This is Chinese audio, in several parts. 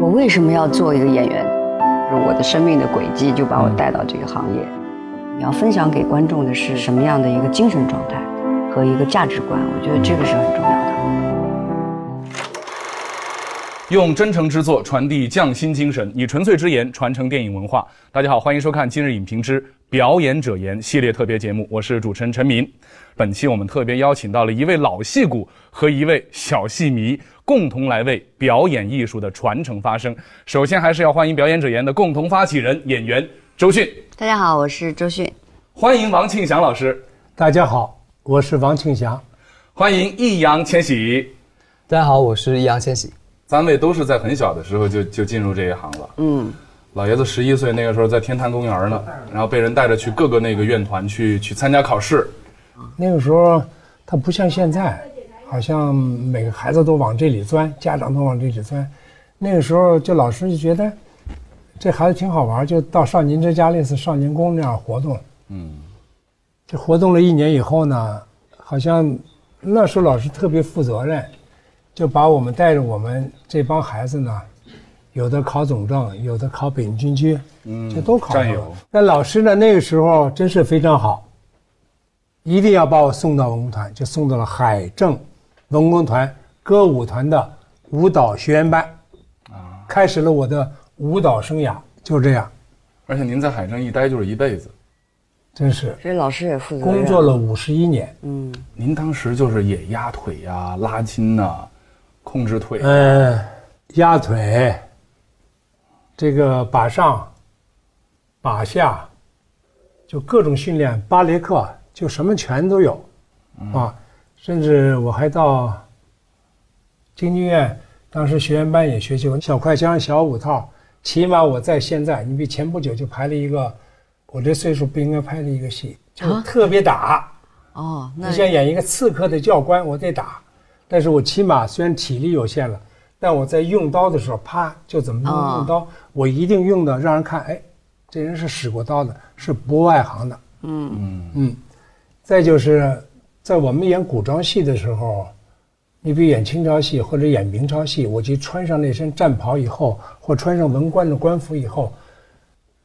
我为什么要做一个演员？就是我的生命的轨迹就把我带到这个行业。你要分享给观众的是什么样的一个精神状态和一个价值观？我觉得这个是很重要的。用真诚之作传递匠心精神，以纯粹之言传承电影文化。大家好，欢迎收看今日影评之表演者言系列特别节目，我是主持人陈明。本期我们特别邀请到了一位老戏骨和一位小戏迷，共同来为表演艺术的传承发声。首先还是要欢迎表演者言的共同发起人演员周迅，大家好，我是周迅。欢迎王庆祥老师，大家好，我是王庆祥。欢迎易烊千玺，大家好，我是易烊千玺。三位都是在很小的时候就就进入这一行了。嗯，老爷子十一岁那个时候在天坛公园呢，然后被人带着去各个那个院团去去参加考试。那个时候他不像现在，好像每个孩子都往这里钻，家长都往这里钻。那个时候就老师就觉得这孩子挺好玩，就到少年之家类似少年宫那样活动。嗯，这活动了一年以后呢，好像那时候老师特别负责任，就把我们带着我们这帮孩子呢，有的考总政，有的考北京军区，嗯就都考上了。那老师呢，那个时候真是非常好，一定要把我送到文工团，就送到了海政文工团歌舞团的舞蹈学员班，啊，开始了我的舞蹈生涯。就这样，而且您在海政一待就是一辈子。真是所以老师也负责工作了五十一年。嗯，您当时就是也压腿呀、拉筋呐、控制腿。嗯，压腿，这个把上、把下，就各种训练，芭蕾课就什么全都有，啊，甚至我还到京剧院，当时学员班也学习过小快枪、小五套，起码我在现在，你比前不久就排了一个，我这岁数不应该拍的一个戏，就特别打。哦，那你想演一个刺客的教官，我得打，但是我起码虽然体力有限了，但我在用刀的时候，啪就怎么用刀，我一定用的让人看，哎，这人是使过刀的，是不外行的。嗯嗯，嗯，再就是在我们演古装戏的时候，你比如演清朝戏或者演明朝戏，我就穿上那身战袍以后，或穿上文官的官服以后，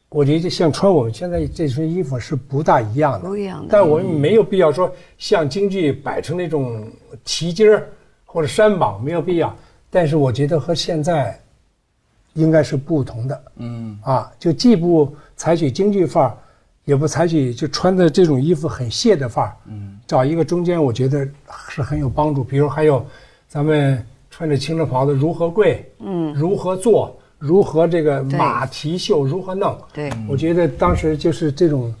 我觉得像穿我们现在这身衣服是不大一样的，不一样的但我们没有必要说像京剧摆成那种旗筋儿或者山膀，没有必要。但是我觉得和现在应该是不同的。嗯，啊，就既不采取京剧范儿，也不采取就穿的这种衣服很泄的范儿，嗯，找一个中间，我觉得是很有帮助。比如还有咱们穿着清真袍子如何跪，嗯，如何坐，如何这个马蹄袖如何弄，对，我觉得当时就是这种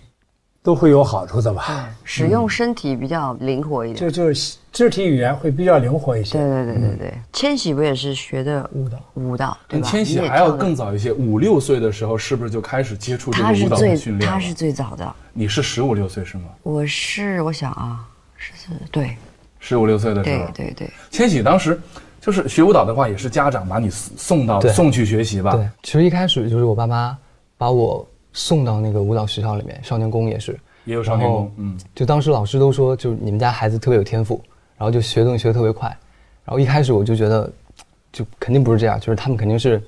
都会有好处的吧。使用身体比较灵活一点。就就是肢体语言会比较灵活一些。对对对对对，千玺不也是学的舞蹈？舞蹈对吧？千玺还要更早一些，五六岁的时候是不是就开始接触这个舞蹈的训练了？他是最早的，你是十五六岁是吗？我是我想啊，十四对十五六岁的时对候，对对对，千玺当时就是学舞蹈的话，也是家长把你送到送去学习吧？对，其实一开始就是我爸妈把我送到那个舞蹈学校里面，少年宫也是，也有少年宫，嗯，就当时老师都说，就是你们家孩子特别有天赋，然后就学东西学的特别快，然后一开始我就觉得，就肯定不是这样，就是他们肯定是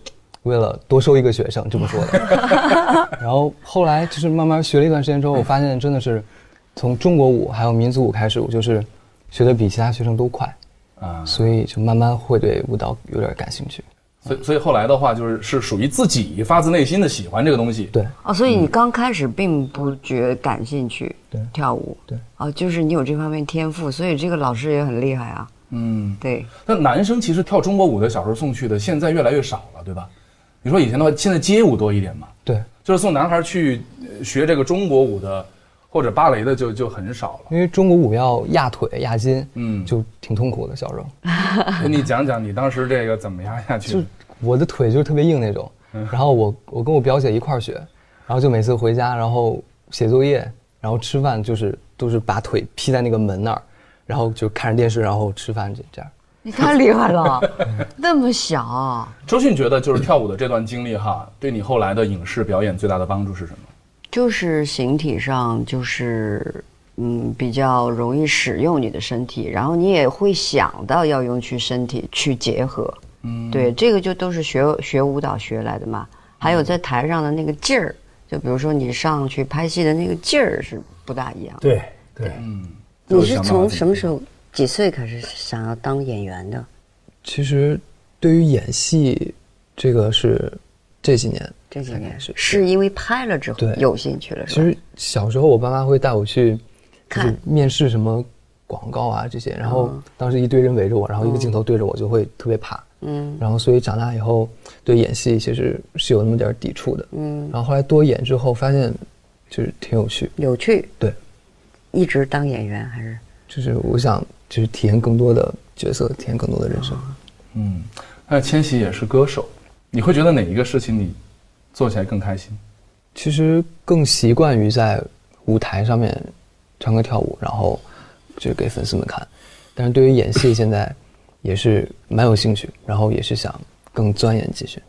为了多收一个学生这么说的。然后后来就是慢慢学了一段时间之后，我发现真的是从中国舞还有民族舞开始，我就是学的比其他学生都快，啊，所以就慢慢会对舞蹈有点感兴趣。所以所以后来的话，就是是属于自己发自内心的喜欢这个东西。对，哦，所以你刚开始并不觉感兴趣，对。跳舞，对，哦，就是你有这方面天赋，所以这个老师也很厉害啊，嗯，对，那男生其实跳中国舞的小时候送去的，现在越来越少了，对吧？你说以前的话，现在街舞多一点嘛，对，就是送男孩去呃学这个中国舞的或者芭蕾的就就很少了。因为中国舞要压腿压筋，嗯就挺痛苦的。小时候，跟你讲讲你当时这个怎么压下去就？我的腿就是特别硬那种，然后我我跟我表姐一块儿学，然后就每次回家，然后写作业，然后吃饭就是都是把腿劈在那个门那儿，然后就看着电视，然后吃饭这这样。你太厉害了，那么小啊，周迅觉得就是跳舞的这段经历哈，对你后来的影视表演最大的帮助是什么？就是形体上就是嗯比较容易使用你的身体，然后你也会想到要用去身体去结合，嗯，对，这个就都是学学舞蹈学来的嘛。还有在台上的那个劲儿，就比如说你上去拍戏的那个劲儿是不大一样。对对，嗯，你是从什么时候几岁开始想要当演员的？其实对于演戏，这个是这几年。这几年是是因为拍了之后有兴趣了，其是吧？实小时候我爸妈会带我去，看。面试什么广告啊这些，然后嗯。当时一堆人围着我，然后一个镜头对着我就会特别怕，嗯。然后所以长大以后对演戏其实是有那么点抵触的，嗯，然后后来多演之后发现就是挺有趣，有趣，对，一直当演员还是？就是我想就是体验更多的角色，体验更多的人生。嗯，那千玺也是歌手，你会觉得哪一个事情你做起来更开心？其实更习惯于在舞台上面唱歌跳舞，然后就给粉丝们看。但是对于演戏，现在也是蛮有兴趣，然后也是想更钻研继续。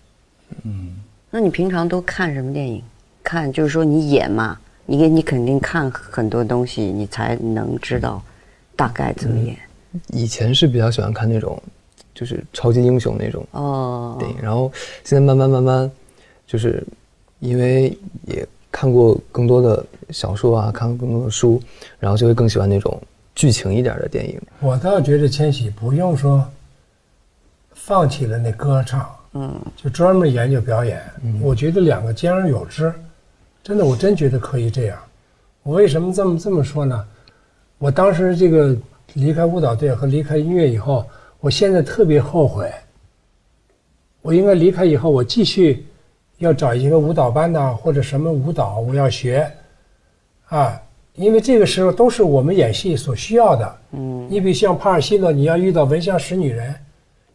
那你平常都看什么电影？看就是说你演嘛，你你肯定看很多东西，你才能知道大概怎么演。以前是比较喜欢看那种就是超级英雄那种哦，电影，然后现在慢慢慢慢，就是因为也看过更多的小说啊，看过更多的书，然后就会更喜欢那种剧情一点的电影。我倒觉得千玺不用说放弃了那歌唱，嗯，就专门研究表演。我觉得两个兼而有之，真的，我真觉得可以这样。我为什么这么这么说呢？我当时这个离开舞蹈队和离开音乐以后，我现在特别后悔。我应该离开以后，我继续要找一个舞蹈班呐，或者什么舞蹈我要学，啊，因为这个时候都是我们演戏所需要的。嗯，你比像帕尔西诺，你要遇到闻香识女人，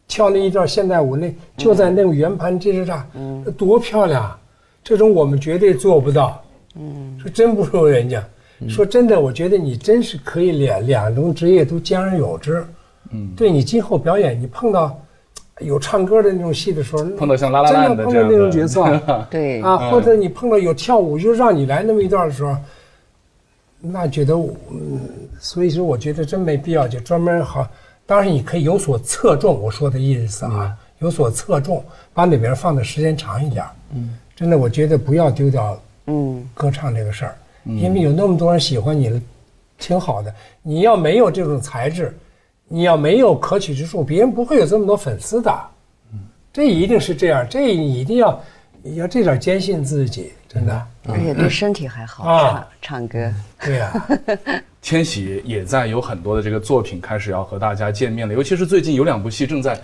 跳那一段现代舞，那就在那种圆盘之上，嗯，多漂亮！这种我们绝对做不到。嗯，说真不如人家。说真的，我觉得你真是可以两两种职业都兼而有之。嗯，对你今后表演，你碰到有唱歌的那种戏的时候，碰到像拉拉真烂的的碰到那样的。种角色。对，啊，或者你碰到有跳舞，就让你来那么一段的时候，那觉得我，嗯，所以说我觉得真没必要，就专门好。当然你可以有所侧重，我说的意思啊，有所侧重，把里边放的时间长一点。嗯，真的，我觉得不要丢掉嗯。歌唱这个事儿，因为有那么多人喜欢你了，挺好的。你要没有这种才智，你要没有可取之处，别人不会有这么多粉丝的。嗯这一定是这样，这一定要要这点坚信自己，真的。而且对身体还好，啊唱唱歌。对呀、千玺也在有很多的这个作品开始要和大家见面了，尤其是最近有两部戏正在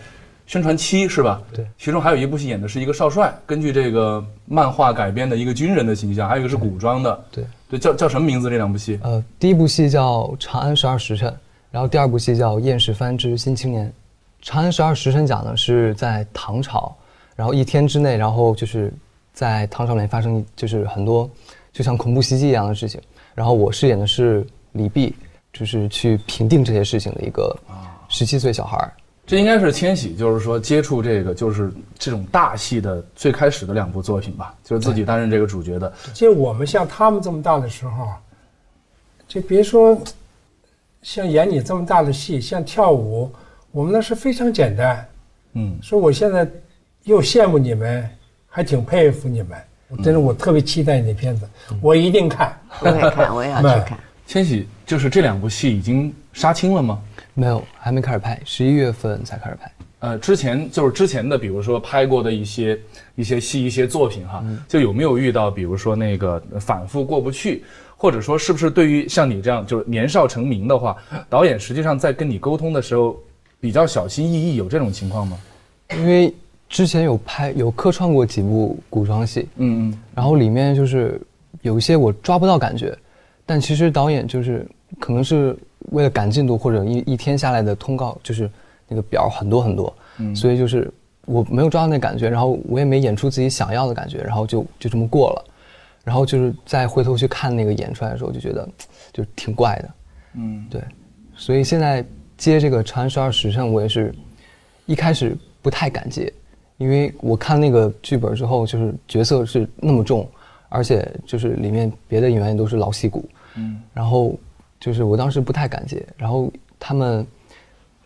宣传期，是吧？对其中还有一部戏演的是一个少帅，根据这个漫画改编的一个军人的形象，还有一个是古装的。对，对，叫叫什么名字？这两部戏？呃，第一部戏叫《长安十二时辰》，然后第二部戏叫《燕世番之新青年》。《长安十二时辰》讲的是在唐朝，然后一天之内，然后就是在唐朝里面发生就是很多就像恐怖袭击一样的事情，然后我饰演的是李泌，就是去平定这些事情的一个十七岁小孩儿。这应该是千玺，就是说接触这个就是这种大戏的最开始的两部作品吧，就是自己担任这个主角的。其实我们像他们这么大的时候，就别说像演你这么大的戏，像跳舞，我们那是非常简单。嗯，所以我现在又羡慕你们，还挺佩服你们。我真的，我特别期待你的片子，我一定看。我也看，我也要 去看。千玺就是这两部戏已经杀青了吗？没有，还没开始拍，十一月份才开始拍。呃，之前就是之前的，比如说拍过的一些一些戏、一些作品哈，就有没有遇到，比如说那个反复过不去，或者说是不是对于像你这样就是年少成名的话，导演实际上在跟你沟通的时候比较小心翼翼，有这种情况吗？因为之前有拍有客串过几部古装戏，嗯嗯。然后里面就是有一些我抓不到感觉，但其实导演就是可能是为了赶进度或者一一天下来的通告就是那个表很多很多，嗯。所以就是我没有抓到那感觉，然后我也没演出自己想要的感觉，然后就就这么过了，然后就是再回头去看那个演出来的时候，就觉得 就挺怪的，嗯，对，所以现在接这个《长安十二时辰》，我也是一开始不太敢接，因为我看那个剧本之后，就是角色是那么重，而且就是里面别的演员也都是老戏骨，嗯，然后就是我当时不太敢接，然后他们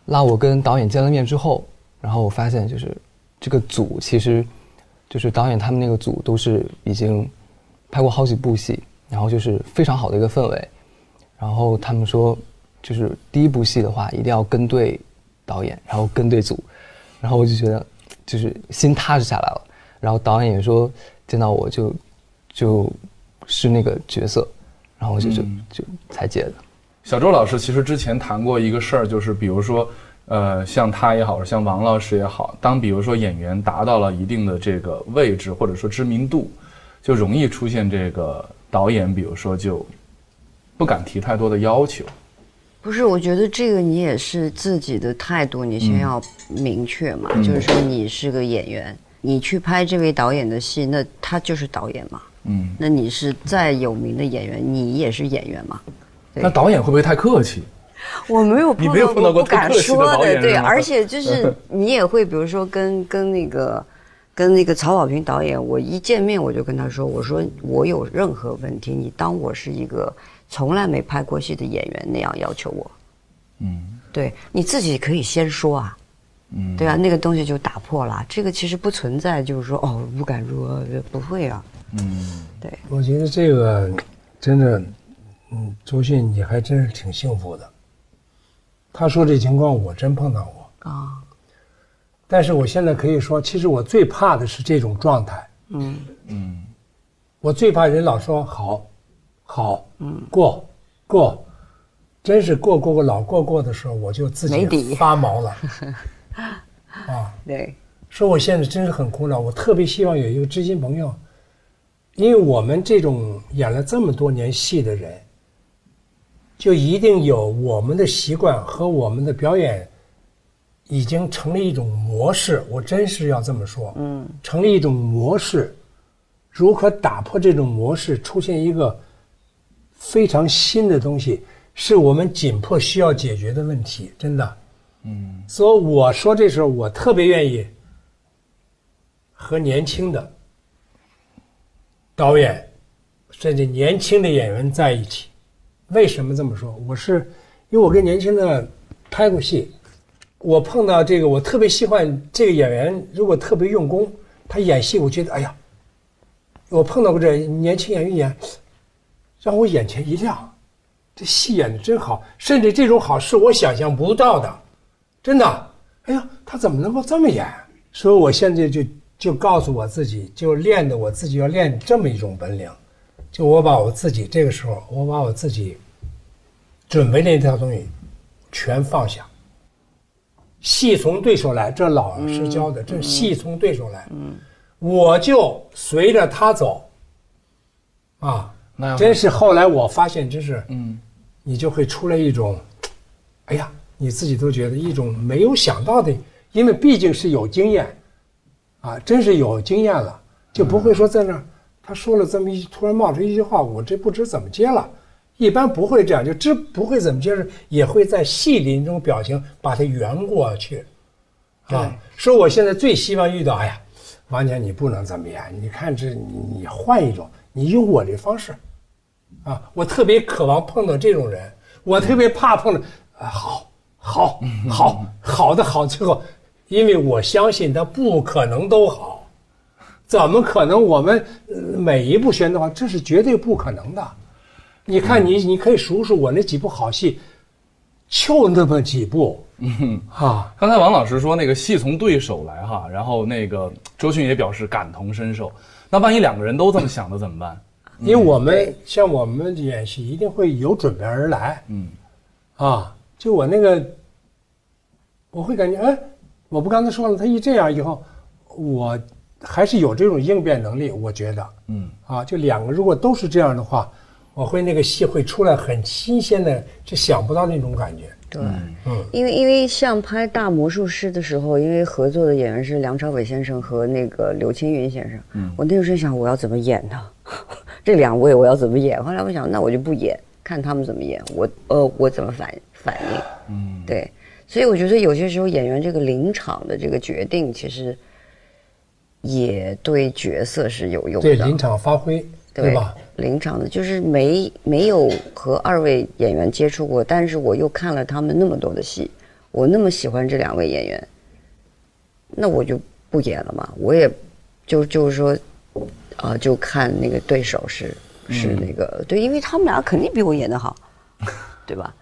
拉我跟导演见了面之后，然然后我发现就是这个组其实就是导演他们那个组都是已经拍过好几部戏，然后就是非常好的一个氛围。然后他们说，就是第一部戏的话一定要跟对导演，然后跟对组，然后我就觉得就是心踏实下来了。然后导演也说见到我就就是那个角色，然后我就就就才接的。小周老师其实之前谈过一个事儿，就是比如说，呃，像他也好，像王老师也好，当比如说演员达到了一定的这个位置或者说知名度，就容易出现这个导演，比如说就不敢提太多的要求。不是，我觉得这个你也是自己的态度，你先要明确嘛，就是说你是个演员，你去拍这位导演的戏，那他就是导演嘛。嗯，那你是再有名的演员，你也是演员嘛？那导演会不会太客气？我没有碰你没有碰到过不敢太客气的导演对，而且就是 你也会，比如说跟跟那个跟那个曹保平导演，我一见面我就跟他说，我说我有任何问题，你当我是一个从来没拍过戏的演员那样要求我。嗯对，你自己可以先说啊。嗯，对啊，那个东西就打破了。这个其实不存在，就是说哦，不敢说，不会啊。嗯对，我觉得这个真的，嗯，周迅你还真是挺幸福的。他说这情况我真碰到过，啊，但是我现在可以说，其实我最怕的是这种状态。嗯。嗯。我最怕人老说好，好，嗯，过，过，真是过过过老过过的时候，我就自没底。己发毛了。啊，对，说我现在真是很苦恼，我特别希望有一个知心朋友，因为我们这种演了这么多年戏的人，就一定有我们的习惯和我们的表演，已经成了一种模式。我真是要这么说，嗯，成了一种模式。如何打破这种模式，出现一个非常新的东西，是我们紧迫需要解决的问题。真的，嗯所以我说这时候，我特别愿意和年轻的导演，甚至年轻的演员在一起。为什么这么说？我是因为我跟年轻的拍过戏，我碰到这个，我特别喜欢这个演员，如果特别用功，他演戏，我觉得哎呀，我碰到过这年轻演员演，让我眼前一亮，这戏演的真好，甚至这种好是我想象不到的。真的，哎呀，他怎么能够这么演？所以我现在就就告诉我自己，就练的我自己要练这么一种本领，就我把我自己这个时候，我把我自己准备那套东西全放下，戏从对手来，这老师教的，这戏从对手来，我就随着他走，啊，那真是后来我发现，真是，嗯。你就会出来一种，哎呀，你自己都觉得一种没有想到的，因为毕竟是有经验，啊，真是有经验了，就不会说在那儿他说了这么一突然冒出一句话，我这不知怎么接了，一般不会这样，就这不会怎么接着，也会在戏里那种表情把它圆过去，啊，说我现在最希望遇到，哎呀，王姐你不能怎么样，你看这你你换一种，你用我这方式。啊，我特别渴望碰到这种人，我特别怕碰到啊，好，好，好，好的好，最后，因为我相信他不可能都好，怎么可能？我们呃每一部选的话，这是绝对不可能的。你看你，你可以数数我那几部好戏，就那么几部嗯。哈。刚才王老师说那个戏从对手来哈，然后那个周迅也表示感同身受。那万一两个人都这么想的怎么办？因为我们像我们演戏一定会有准备而来，嗯啊，就我那个，我会感觉，哎，我不刚才说了，他一这样以后，我还是有这种应变能力，我觉得，嗯啊，就两个如果都是这样的话，我会那个戏会出来很新鲜的，就想不到那种感觉，对，嗯因为因为像拍《大魔术师》的时候，因为合作的演员是梁朝伟先生和那个刘青云先生，嗯我那时候想我要怎么演呢？这两位我要怎么演？后来我想，那我就不演，看他们怎么演，我呃我怎么反反应？嗯，对，所以我觉得有些时候演员这个临场的这个决定，其实也对角色是有用的。对临场发挥，对吧？？临场的，就是没没有和二位演员接触过，但是我又看了他们那么多的戏，我那么喜欢这两位演员，那我就不演了嘛，我也就就是说，啊、就看那个对手是是那个、对，因为他们俩肯定比我演的好，对吧？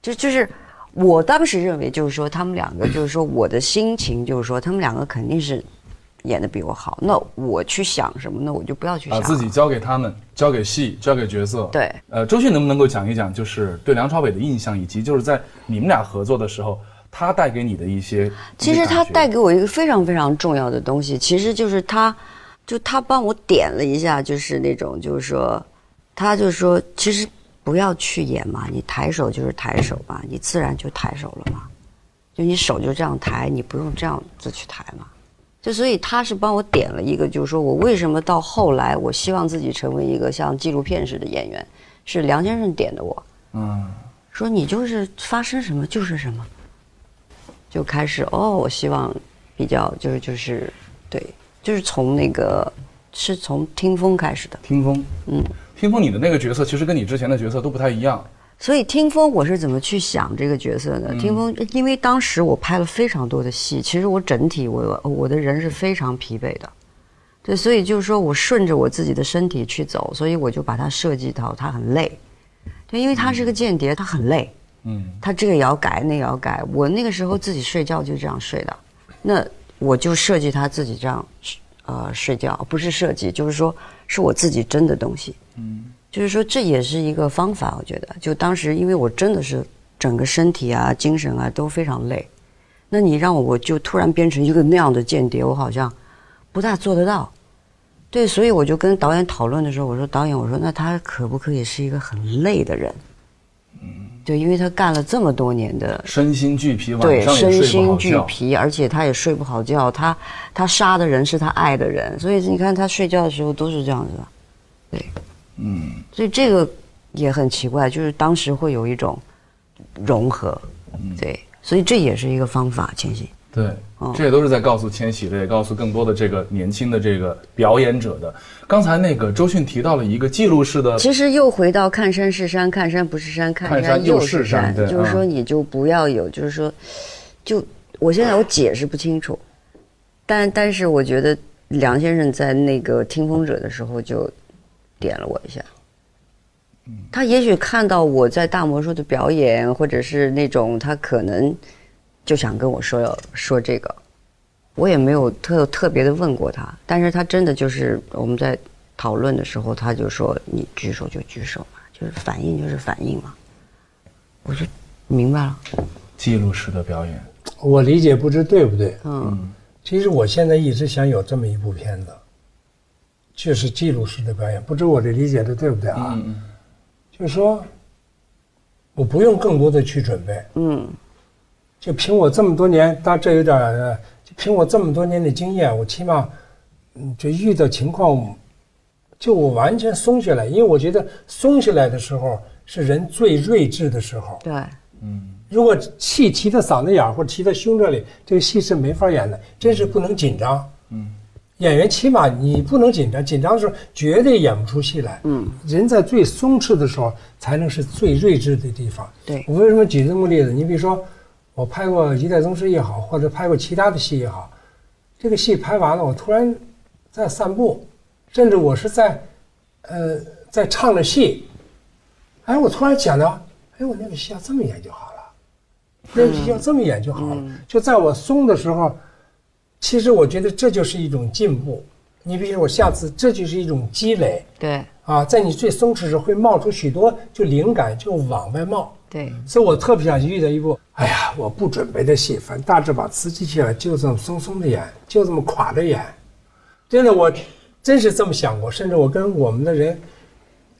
就就是我当时认为就是说他们两个就是说我的心情就是说他们两个肯定是演的比我好，那我去想什么呢？我就不要去想、把自己交给他们，交给戏，交给角色。对，呃，周迅能不能够讲一讲，就是对梁朝伟的印象，以及就是在你们俩合作的时候，他带给你的一些。其实他带给给我一个非常非常重要的东西，其实就是他，就他帮我点了一下，就是那种就是说，他就说，其实不要去演嘛，你抬手就是抬手嘛，你自然就抬手了嘛，就你手就这样抬，你不用这样子去抬嘛。就所以他是帮我点了一个，就是说我为什么到后来，我希望自己成为一个像纪录片似的演员，是梁先生点的我。嗯，说你就是发生什么就是什么，就开始哦，我希望比较就是就是对，就是从那个是从听风开始的，听风，嗯，听风，你的那个角色其实跟你之前的角色都不太一样。所以听风我是怎么去想这个角色呢？听风，因为当时我拍了非常多的戏，其实我整体我我的人是非常疲惫的，对，所以就是说我顺着我自己的身体去走，所以我就把它设计到他很累，对，因为他是个间谍，他很累，嗯，他这个也要改，那个也要改。我那个时候自己睡觉就这样睡的，那我就设计他自己这样，呃，睡觉不是设计，就是说是我自己真的东西。嗯，就是说这也是一个方法，我觉得。就当时因为我真的是整个身体啊、精神啊都非常累，那你让我就突然变成一个那样的间谍，我好像不大做得到。对，所以我就跟导演讨论的时候，我说导演，我说那他可不可以是一个很累的人？对，因为他干了这么多年的，身心俱疲，对，身心。俱疲，而且他也睡不好觉。他他杀的人是他爱的人，所以你看他睡觉的时候都是这样子的，对，嗯，所以这个也很奇怪，就是当时会有一种融合，嗯对，所以这也是一个方法，千玺。对，哦这也都是在告诉千玺的，也告诉更多的这个年轻的这个表演者的。刚才那个周迅提到了一个记录式的，其实又回到看山是山，看山不是山，看看山又是是山山，对就是说嗯你就不要有，就是说，就我现在我解释不清楚，但但是我觉得梁先生在那个听风者的时候就点了我一下。他也许看到我在大魔术的表演，或者是那种他可能就想跟我说要说这个，我也没有特特别的问过他，但是他真的就是我们在讨论的时候，他就说你举手就举手嘛，就是反应就是反应嘛，我就明白了，记录式的表演。我理解不知对不对？嗯其实我现在一直想有这么一部片子，就是记录式的表演，不知我的理解的对不对啊？嗯嗯就是说，我不用更多的去准备，嗯就凭我这么多年，当然这有点就凭我这么多年的经验，我起码，嗯，就遇到情况，就我完全松下来，因为我觉得松下来的时候是人最睿智的时候。对，嗯如果气提到嗓子眼儿或者提到胸这里，这个戏是没法演的，真是不能紧张。嗯，演员起码你不能紧张，紧张的时候绝对演不出戏来。嗯，人在最松弛的时候才能是最睿智的地方。对我为什么举这么例子？你比如说，我拍过《一代宗师》也好，或者拍过其他的戏也好，这个戏拍完了，我突然在散步，甚至我是在，呃，在唱着戏，哎，我突然想到，哎，我那个戏要这么演就好了。那个戏要这么演就好了。就在我松的时候，其实我觉得这就是一种进步。你比如说，我下次这就是一种积累对啊，在你最松弛时会冒出许多就灵感就往外冒。对，所以我特别想遇到一部，哎呀，我不准备的戏，反正大致把词记下来，就这么松松的演，就这么垮着演。真的，我真是这么想过，甚至我跟我们的人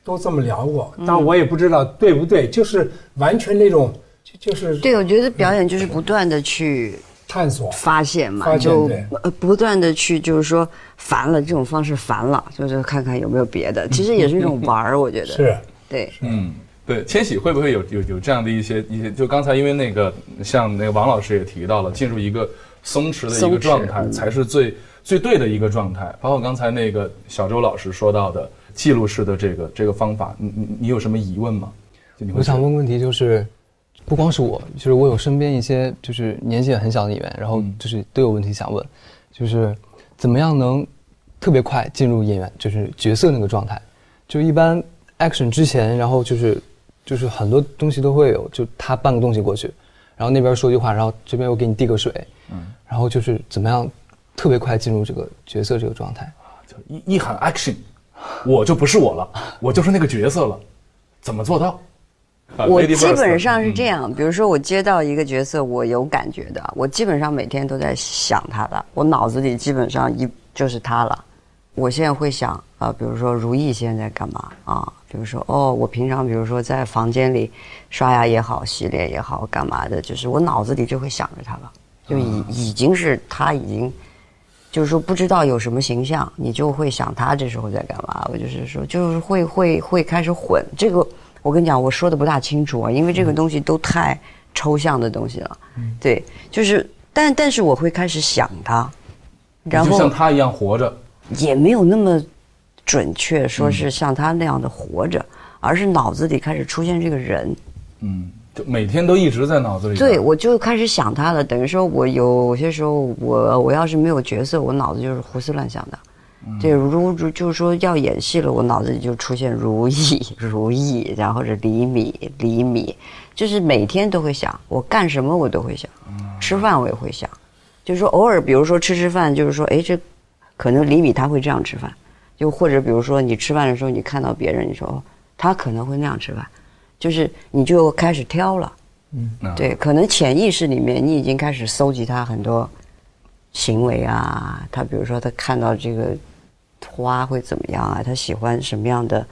都这么聊过，嗯但我也不知道对不对，就是完全那种，就就是对，我觉得表演就是不断的去探索。发现嘛，发现就呃不断的去就是说烦了这种方式烦了，就是看看有没有别的，其实也是一种玩儿，我觉得是，对，嗯，对，千玺会不会有有有这样的一些一些？就刚才因为那个像那个王老师也提到了，进入一个松弛的一个状态嗯才是最最对的一个状态。包括刚才那个小周老师说到的记录式的这个这个方法，你你你有什么疑问吗？我想问问题就是，不光是我，就是我有身边一些就是年纪也很小的演员，然后就是都有问题想问，就是怎么样能特别快进入演员就是角色那个状态？就一般 action 之前，然后就是就是很多东西都会有，就他搬个东西过去，然后那边说句话，然后这边又给你递个水，嗯，然后就是怎么样特别快进入这个角色这个状态？就一一喊 action，我就不是我了，我就是那个角色了，怎么做到？啊我基本上是这样，比如说我接到一个角色，我有感觉的，我基本上每天都在想他的，我脑子里基本上一就是他了。我现在会想啊、比如说如意现在干嘛啊？比如说哦，我平常比如说在房间里刷牙也好，洗脸也好，干嘛的，就是我脑子里就会想着他了，就已已经是他已经。就是说不知道有什么形象，你就会想他这时候在干嘛。我就是说，就是会会会开始混这个。我跟你讲，我说的不大清楚啊，因为这个东西都太抽象的东西了。对，就是，但但是我会开始想他，然后就后像他一样活着，也没有那么准确说是像他那样的活着，而是脑子里开始出现这个人。嗯，就每天都一直在脑子里。对，我就开始想他了。等于说，我有些时候，我我要是没有角色，我脑子就是胡思乱想的。对，如如就是说要演戏了，我脑子里就出现如意、如意，然后是厘米、厘米，就是每天都会想，我干什么我都会想，吃饭我也会想，就是说偶尔，比如说吃吃饭，就是说，哎，这可能厘米他会这样吃饭，就或者比如说你吃饭的时候，你看到别人，你说哦，他可能会那样吃饭，就是你就开始挑了。嗯。对，可能潜意识里面你已经开始搜集他很多行为啊，他比如说他看到这个花会怎么样啊，他喜欢什么样的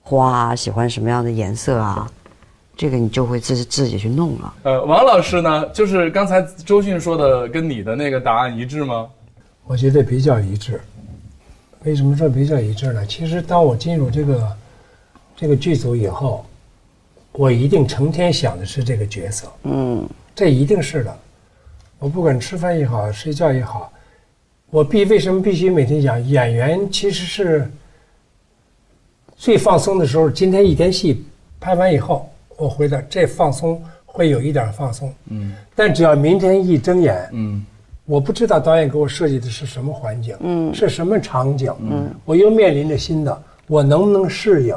花啊，喜欢什么样的颜色啊，这个你就会自自己去弄了。呃，王老师呢，就是刚才周迅说的，跟你的那个答案一致吗？我觉得比较一致。为什么说比较一致呢？其实当我进入这个这个剧组以后，我一定成天想的是这个角色，嗯这一定是的。我不管吃饭也好，睡觉也好，我必为什么必须每天讲？演员其实是最放松的时候。今天一天戏拍完以后，我回来这放松会有一点放松，嗯但只要明天一睁眼，嗯我不知道导演给我设计的是什么环境，嗯是什么场景，嗯，我又面临着新的，我能不能适应？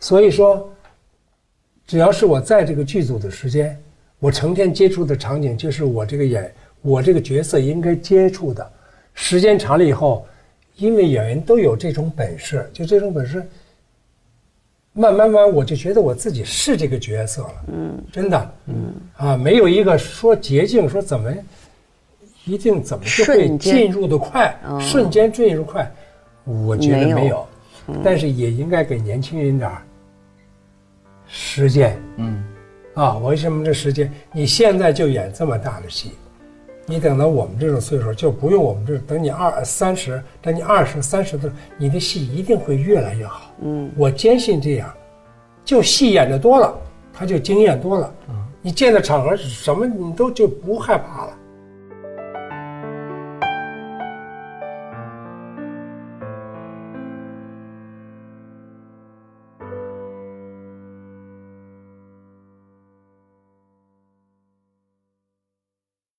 所以说，只要是我在这个剧组的时间，我成天接触的场景就是我这个演我这个角色应该接触的。时间长了以后，因为演员都有这种本事，就这种本事，慢慢慢我就觉得我自己是这个角色了，嗯，真的，嗯，啊，没有一个说捷径，说怎么一定怎么就会进入的快，瞬间。进入快，我觉得没有。但是也应该给年轻人点儿时间。嗯。啊。为什么这时间？你现在就演这么大的戏，你等到我们这种岁数，就不用我们这，等你二三十，等你二十三十的时候，你的戏一定会越来越好。嗯，我坚信这样，就戏演的多了，他就经验多了。嗯，你见的场合是什么，你都就不害怕了。